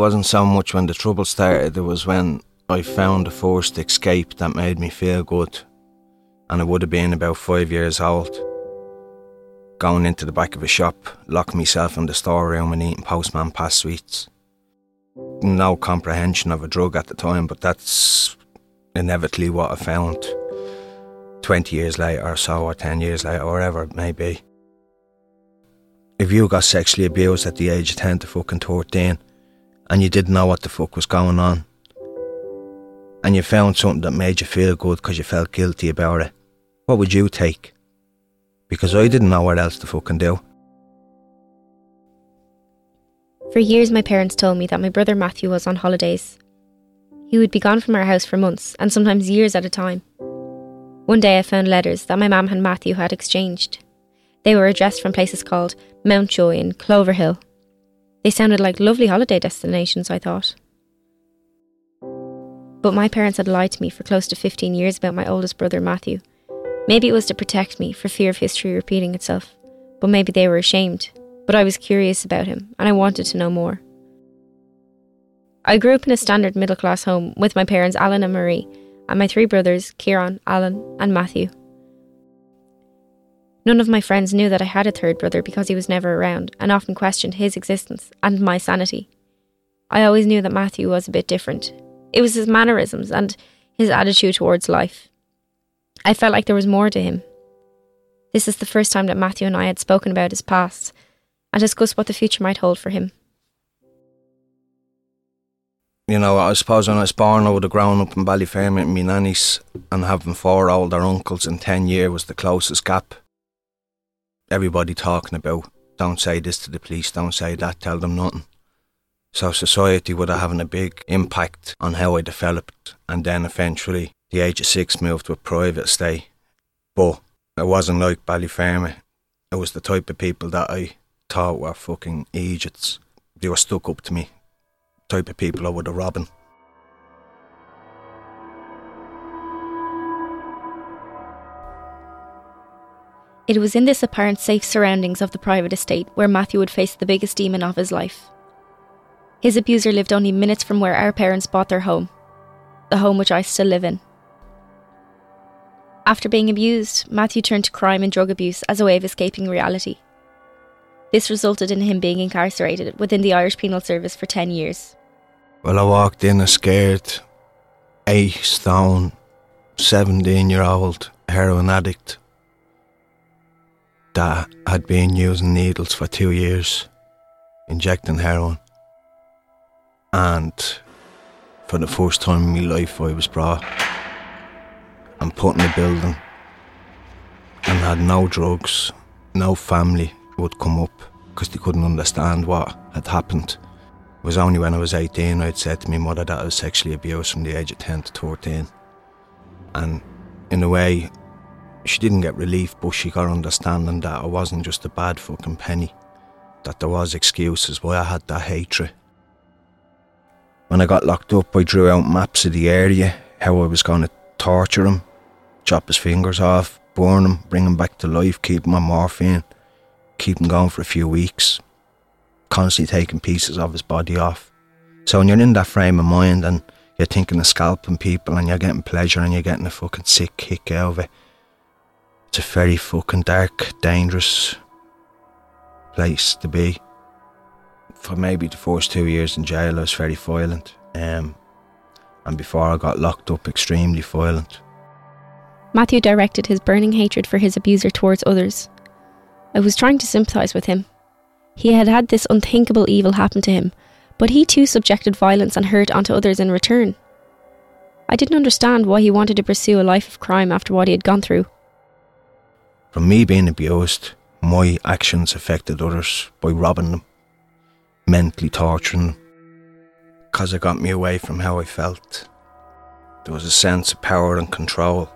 wasn't so much when the trouble started, it was when I found a forced escape that made me feel good. And I would have been about five years old. Going into the back of a shop, locking myself in the storeroom and eating Postman Pat sweets. No comprehension of a drug at the time, but that's inevitably what I found 20 years later or so, or 10 years later, or whatever it may be. If you got sexually abused at the age of 10 to fucking 13 and you didn't know what the fuck was going on, and you found something that made you feel good because you felt guilty about it, what would you take? Because I didn't know what else to fucking do. For years, my parents told me that my brother Matthew was on holidays. He would be gone from our house for months and sometimes years at a time. One day, I found letters that my mum and Matthew had exchanged. They were addressed from places called Mountjoy and Cloverhill. They sounded like lovely holiday destinations, I thought. But my parents had lied to me for close to 15 years about my oldest brother, Matthew. Maybe it was to protect me for fear of history repeating itself, but maybe they were ashamed. But I was curious about him, and I wanted to know more. I grew up in a standard middle class home with my parents, Alan and Marie, and my three brothers, Kieran, Alan, and Matthew. None of my friends knew that I had a third brother because he was never around and often questioned his existence and my sanity. I always knew that Matthew was a bit different. It was his mannerisms and his attitude towards life. I felt like there was more to him. This is the first time that Matthew and I had spoken about his past and discussed what the future might hold for him. You know, I suppose when I was born, I would have grown up in Ballyfermot with my nannies, and having four older uncles in 10 years was the closest gap. Everybody talking about, don't say this to the police, don't say that, tell them nothing. So society would have having a big impact on how I developed, and then eventually, the age of six, moved to a private stay. But it wasn't like Ballyfermot. It was the type of people that I thought were fucking idiots. They were stuck up to me. Type of people I would have robbed. It was in this apparent safe surroundings of the private estate where Matthew would face the biggest demon of his life. His abuser lived only minutes from where our parents bought their home, the home which I still live in. After being abused, Matthew turned to crime and drug abuse as a way of escaping reality. This resulted in him being incarcerated within the Irish Penal Service for 10 years. Well, I walked in a scared, eight stone, 17 year old heroin addict that had been using needles for two years, injecting heroin. And for the first time in my life, I was brought and put in a building and had no drugs, no family would come up because they couldn't understand what had happened. It was only when I was 18 I'd said to my mother that I was sexually abused from the age of 10 to 13. And in a way, she didn't get relief, but she got understanding that I wasn't just a bad fucking penny, that there was excuses why I had that hatred. When I got locked up, I drew out maps of the area, how I was going to torture him, chop his fingers off, burn him, bring him back to life, keep him on morphine, keep him going for a few weeks, constantly taking pieces of his body off. So when you're in that frame of mind and you're thinking of scalping people and you're getting pleasure and you're getting a fucking sick kick out of it, it's a very fucking dark, dangerous place to be. For maybe the first two years in jail, I was very violent. Um, and before I got locked up, extremely violent. Matthew directed his burning hatred for his abuser towards others. I was trying to sympathise with him. He had had this unthinkable evil happen to him, but he too subjected violence and hurt onto others in return. I didn't understand why he wanted to pursue a life of crime after what he had gone through. From me being abused, my actions affected others by robbing them, mentally torturing them, because it got me away from how I felt. There was a sense of power and control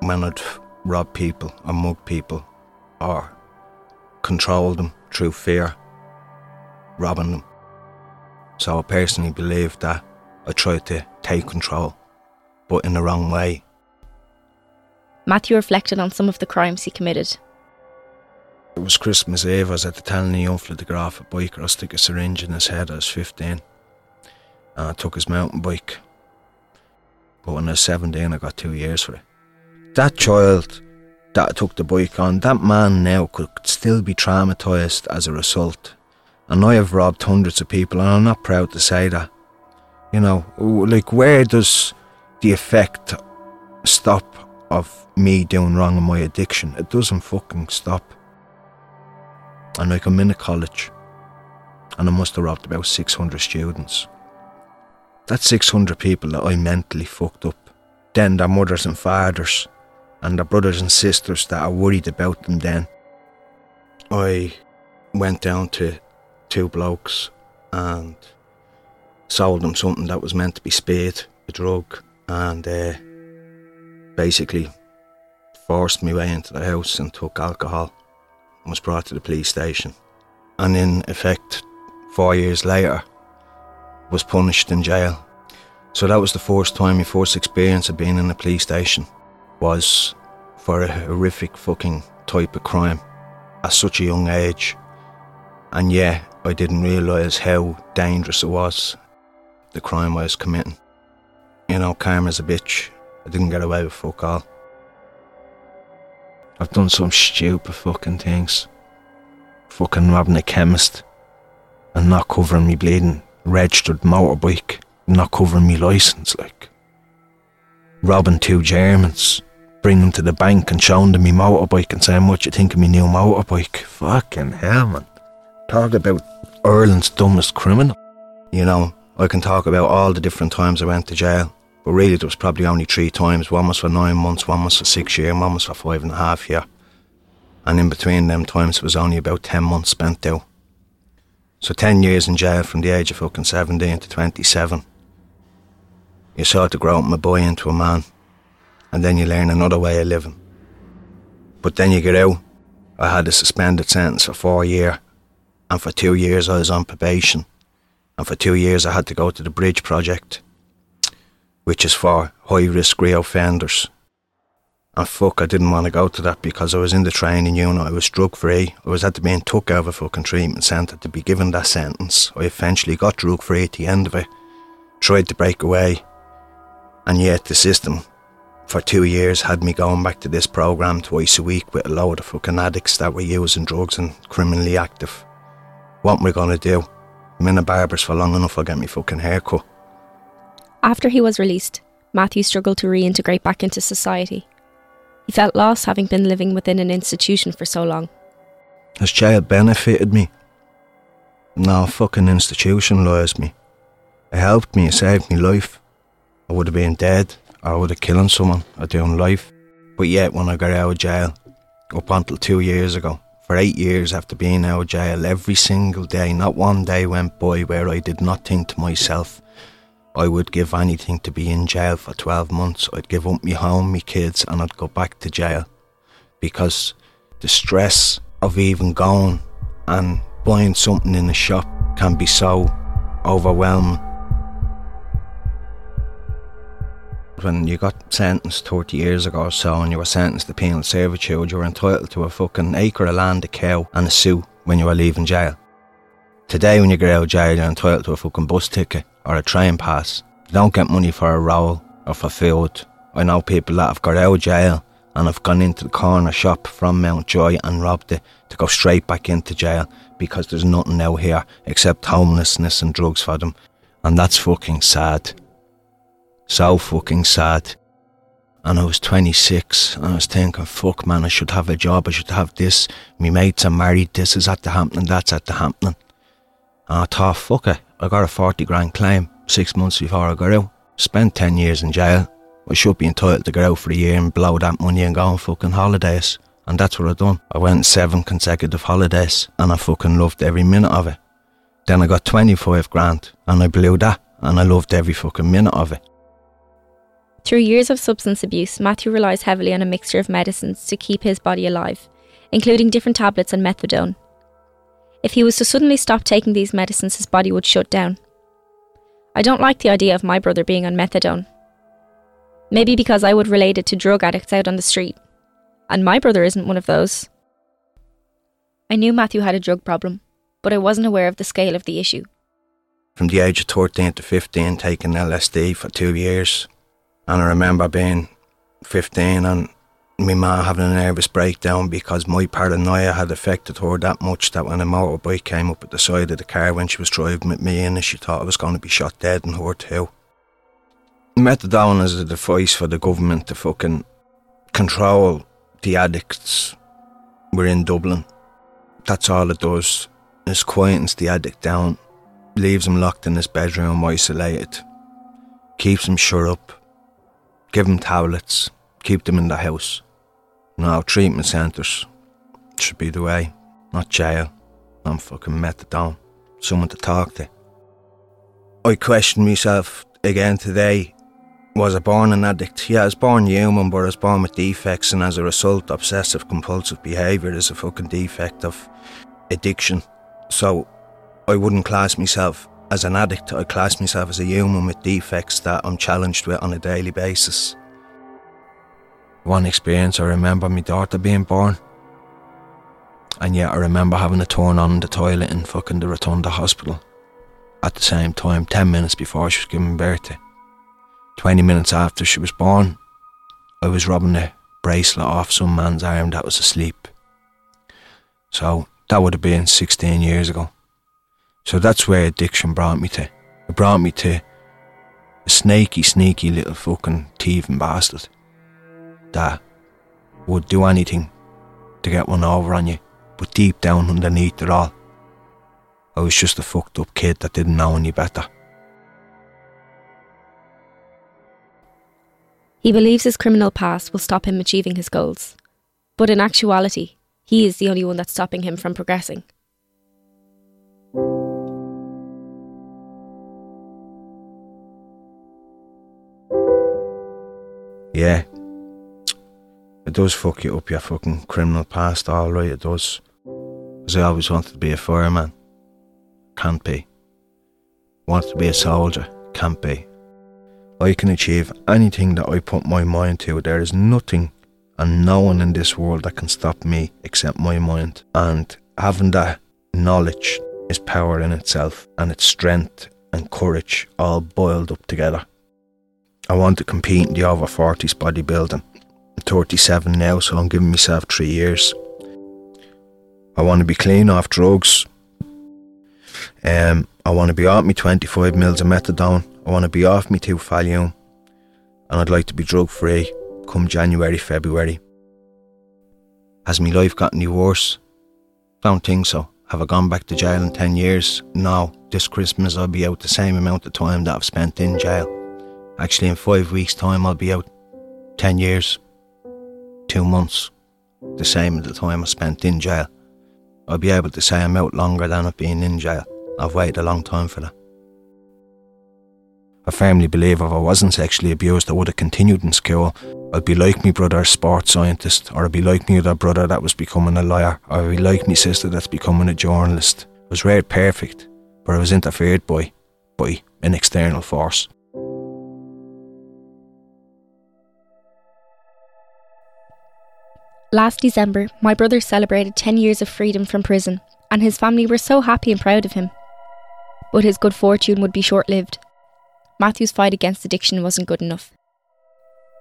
when I'd rob people or mug people or control them through fear, robbing them. So I personally believe that I tried to take control, but in the wrong way. Matthew reflected on some of the crimes he committed. It was Christmas Eve, I was at the young for the graph a biker, I stick a syringe in his head, I was 15. and I took his mountain bike. But when I was 17, I got two years for it. That child that I took the bike on, that man now could still be traumatised as a result. And I have robbed hundreds of people, and I'm not proud to say that. You know, like, where does the effect stop of me doing wrong in my addiction? It doesn't fucking stop. And like, I'm in a college, and I must have robbed about 600 students. That's 600 people that I mentally fucked up. Then their mothers and fathers, and their brothers and sisters that are worried about them then. I went down to two blokes and sold them something that was meant to be speed, a drug, and uh, basically forced me way into the house and took alcohol and was brought to the police station. And in effect, four years later, was punished in jail. So that was the first time, my first experience of being in a police station was for a horrific fucking type of crime at such a young age. And yeah, I didn't realise how dangerous it was, the crime I was committing. You know, karma's a bitch. I didn't get away with fuck all. I've done some stupid fucking things. Fucking robbing a chemist and not covering me bleeding registered motorbike, not covering me license, like. Robbing two Germans, bringing them to the bank and showing them me motorbike and saying what you think of me new motorbike. Fucking hell, man. Talk about Ireland's dumbest criminal. You know, I can talk about all the different times I went to jail, but really there was probably only three times. One was for nine months, one was for six years, and one was for five and a half year. And in between them times, it was only about ten months spent out. So 10 years in jail from the age of fucking 17 to 27. You sort to grow up my boy into a man. And then you learn another way of living. But then you get out. I had a suspended sentence for four years. And for two years I was on probation. And for two years I had to go to the Bridge Project. Which is for high risk reoffenders. And fuck, I didn't want to go to that because I was in the training unit, I was drug free, I was at the being took a fucking treatment centre to be given that sentence. I eventually got drug free at the end of it, tried to break away, and yet the system for two years had me going back to this programme twice a week with a load of fucking addicts that were using drugs and criminally active. What am I gonna do? I'm in a barber's for long enough, I'll get me fucking haircut. After he was released, Matthew struggled to reintegrate back into society. He felt lost having been living within an institution for so long. Has jail benefited me? No fucking institution institutionalised me. It helped me, it saved me life. I would have been dead, I would have killed someone or doing life. But yet, when I got out of jail, up until two years ago, for eight years after being out of jail, every single day, not one day went by where I did not think to myself, I would give anything to be in jail for 12 months. I'd give up my home, my kids, and I'd go back to jail. Because the stress of even going and buying something in a shop can be so overwhelming. When you got sentenced 30 years ago or so and you were sentenced to penal servitude, you were entitled to a fucking acre of land, a cow, and a sou when you were leaving jail. Today, when you get out of jail, you're entitled to a fucking bus ticket or a train pass. You don't get money for a roll or for food. I know people that have got out of jail and have gone into the corner shop from Mountjoy and robbed it to go straight back into jail because there's nothing out here except homelessness and drugs for them. And that's fucking sad. So fucking sad. And I was 26 and I was thinking, fuck man, I should have a job, I should have this. My mates are married, this is at the Hampton, that's at the Hampton. And I thought, fuck it, I got a 40 grand claim six months before I got out. Spent 10 years in jail. I should be entitled to get out for a year and blow that money and go on fucking holidays. And that's what I done. I went seven consecutive holidays and I fucking loved every minute of it. Then I got 25 grand and I blew that and I loved every fucking minute of it. Through years of substance abuse, Matthew relies heavily on a mixture of medicines to keep his body alive, including different tablets and methadone. If he was to suddenly stop taking these medicines, his body would shut down. I don't like the idea of my brother being on methadone. Maybe because I would relate it to drug addicts out on the street. And my brother isn't one of those. I knew Matthew had a drug problem, but I wasn't aware of the scale of the issue. from the age of 13 to 15 taking LSD for two years. And I remember being 15 and my ma having a nervous breakdown because my paranoia had affected her that much that when a motorbike came up at the side of the car when she was driving with me in, she thought I was going to be shot dead and her too. Methadone is a device for the government to fucking control the addicts. We're in Dublin. That's all it does. It quietens the addict down, leaves him locked in his bedroom, isolated, keeps him shut up, give him tablets, keep them in the house. No, treatment centres should be the way, not jail. I'm fucking methadone. Someone to talk to. I question myself again today. Was I born an addict? Yeah, I was born human, but I was born with defects, and as a result, obsessive compulsive behaviour is a fucking defect of addiction. So I wouldn't class myself as an addict, I class myself as a human with defects that I'm challenged with on a daily basis. One experience, I remember my daughter being born. And yet I remember having a turn on the toilet in fucking the Rotunda Hospital at the same time, 10 minutes before she was giving birth to. 20 minutes after she was born, I was rubbing a bracelet off some man's arm that was asleep. So that would have been 16 years ago. So that's where addiction brought me to. It brought me to a snaky, sneaky little fucking thieving bastard that would do anything to get one over on you, but deep down underneath it all, I was just a fucked up kid that didn't know any better. He believes his criminal past will stop him achieving his goals. But in actuality, he is the only one that's stopping him from progressing. Yeah, it does fuck you up your fucking criminal past, all right, it does. Because I always wanted to be a fireman. Can't be. Wanted to be a soldier. Can't be. I can achieve anything that I put my mind to. There is nothing and no one in this world that can stop me except my mind. And having that knowledge is power in itself, and it's strength and courage all boiled up together. I want to compete in the over 40s bodybuilding. 37 now, so I'm giving myself three years. I want to be clean off drugs. Um, I want to be off me 25 mils of methadone. I want to be off me 2 Valium. And I'd like to be drug free come January, February. Has my life gotten any worse? Don't think so. Have I gone back to jail in 10 years? No. This Christmas I'll be out the same amount of time that I've spent in jail. Actually, in five weeks' time, I'll be out 10 years two months, the same as the time I spent in jail. I'll be able to say I'm out longer than I've been in jail. I've waited a long time for that. I firmly believe if I wasn't sexually abused, I would have continued in school. I'd be like my brother, a sports scientist, or I'd be like my other brother that was becoming a lawyer, or I'd be like my sister that's becoming a journalist. I was rare perfect, but I was interfered by, by an external force. Last December, my brother celebrated 10 years of freedom from prison, and his family were so happy and proud of him. But his good fortune would be short lived. Matthew's fight against addiction wasn't good enough.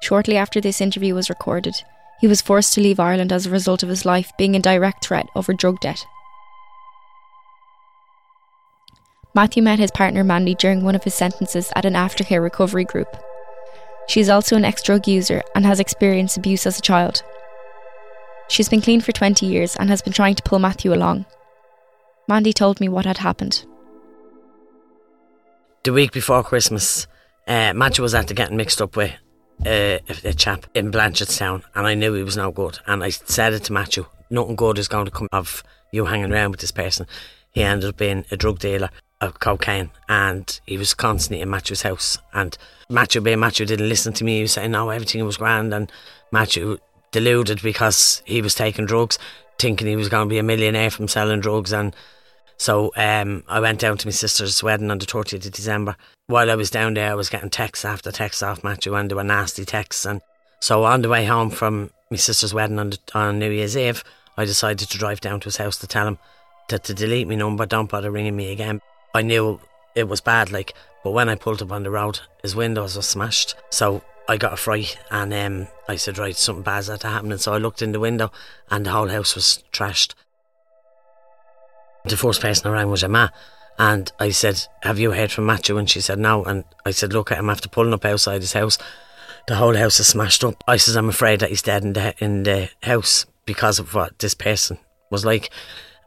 Shortly after this interview was recorded, he was forced to leave Ireland as a result of his life being in direct threat over drug debt. Matthew met his partner Mandy during one of his sentences at an aftercare recovery group. She is also an ex drug user and has experienced abuse as a child. She's been clean for 20 years and has been trying to pull Matthew along. Mandy told me what had happened. The week before Christmas, uh, Matthew was after getting mixed up with uh, a, chap in Blanchardstown, and I knew he was no good. And I said it to Matthew nothing good is going to come of you hanging around with this person. He ended up being a drug dealer of cocaine and he was constantly in Matthew's house. And Matthew, being Matthew, didn't listen to me. He was saying, no, everything was grand. And Matthew deluded because he was taking drugs, thinking he was going to be a millionaire from selling drugs. And so um, I went down to my sister's wedding on the 30th of December. While I was down there, I was getting texts after texts off Matthew, and they were nasty texts. And so on the way home from my sister's wedding on, the, on New Year's Eve, I decided to drive down to his house to tell him to, to delete my number, don't bother ringing me again. I knew it was bad, like. But when I pulled up on the road, his windows were smashed. So I got a fright and um, I said, right, something bad's had to happen. And so I looked in the window and the whole house was trashed. The first person around was your ma. And I said, have you heard from Matthew? And she said, no. And I said, look at him after pulling up outside his house. The whole house is smashed up. I said, I'm afraid that he's dead in the, in the house because of what this person was like.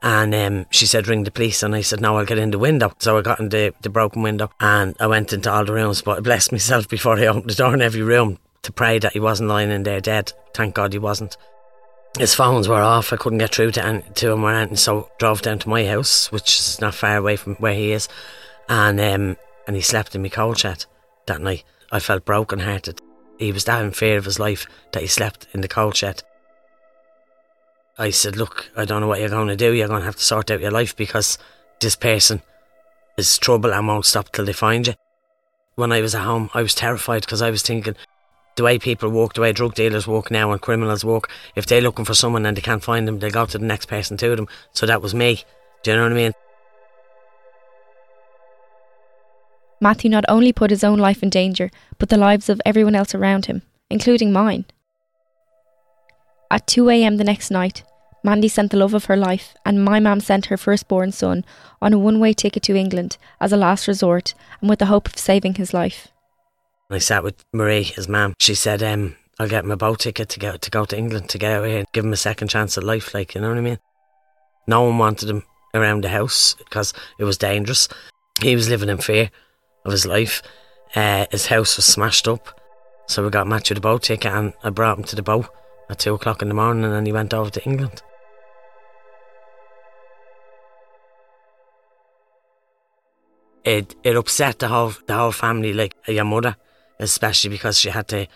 And um, she said, ring the police. And I said, no, I'll get in the window. So I got in the, the broken window and I went into all the rooms. But I blessed myself before I opened the door in every room to pray that he wasn't lying in there dead. Thank God he wasn't. His phones were off. I couldn't get through to, to him or anything. So drove down to my house, which is not far away from where he is. And, um, and he slept in my coal shed that night. I felt broken hearted. He was that in fear of his life that he slept in the coal shed. I said, Look, I don't know what you're going to do. You're going to have to sort out your life because this person is trouble and won't stop till they find you. When I was at home, I was terrified because I was thinking the way people walk, the way drug dealers walk now and criminals walk, if they're looking for someone and they can't find them, they go to the next person to them. So that was me. Do you know what I mean? Matthew not only put his own life in danger, but the lives of everyone else around him, including mine. At 2am the next night, Mandy sent the love of her life, and my mam sent her firstborn son on a one way ticket to England as a last resort and with the hope of saving his life. I sat with Marie, his mam. She said, um, I'll get him a boat ticket to go, to go to England, to get here, and give him a second chance at life, like, you know what I mean? No one wanted him around the house because it was dangerous. He was living in fear of his life. Uh, his house was smashed up. So we got Matthew the boat ticket and I brought him to the boat at two o'clock in the morning and then he went over to England. It it upset the whole the whole family, like uh, your mother, especially because she had to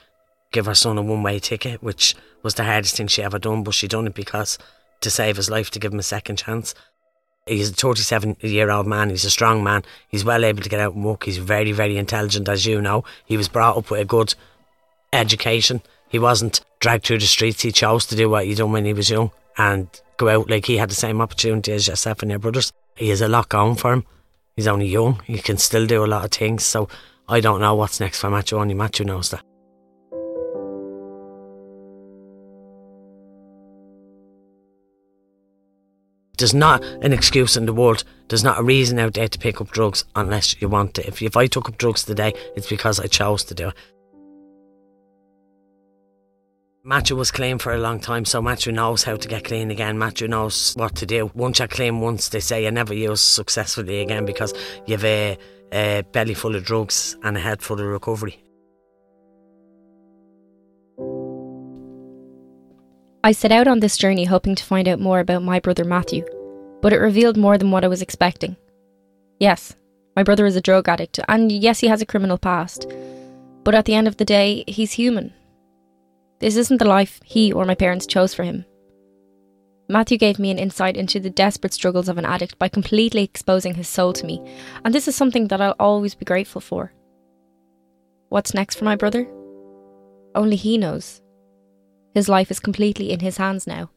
give her son a one way ticket, which was the hardest thing she ever done. But she done it because to save his life, to give him a second chance. He's a 37 year old man. He's a strong man. He's well able to get out and work. He's very, very intelligent, as you know. He was brought up with a good education. He wasn't dragged through the streets. He chose to do what he done when he was young and go out like he had the same opportunity as yourself and your brothers. He has a lot going for him he's only young. He can still do a lot of things. So I don't know what's next for Matthew. Only Matthew knows that. There's not an excuse in the world. There's not a reason out there to pick up drugs unless you want to. If, if I took up drugs today, it's because I chose to do it. Matthew was clean for a long time, so Matthew knows how to get clean again. Matthew knows what to do. Once you're clean once, they say you never use successfully again because you've a, a belly full of drugs and a head full of recovery. I set out on this journey hoping to find out more about my brother Matthew, but it revealed more than what I was expecting. Yes, my brother is a drug addict, and yes, he has a criminal past. But at the end of the day, he's human this isn't the life he or my parents chose for him. Matthew gave me an insight into the desperate struggles of an addict by completely exposing his soul to me, and this is something that I'll always be grateful for. What's next for my brother? Only he knows. His life is completely in his hands now.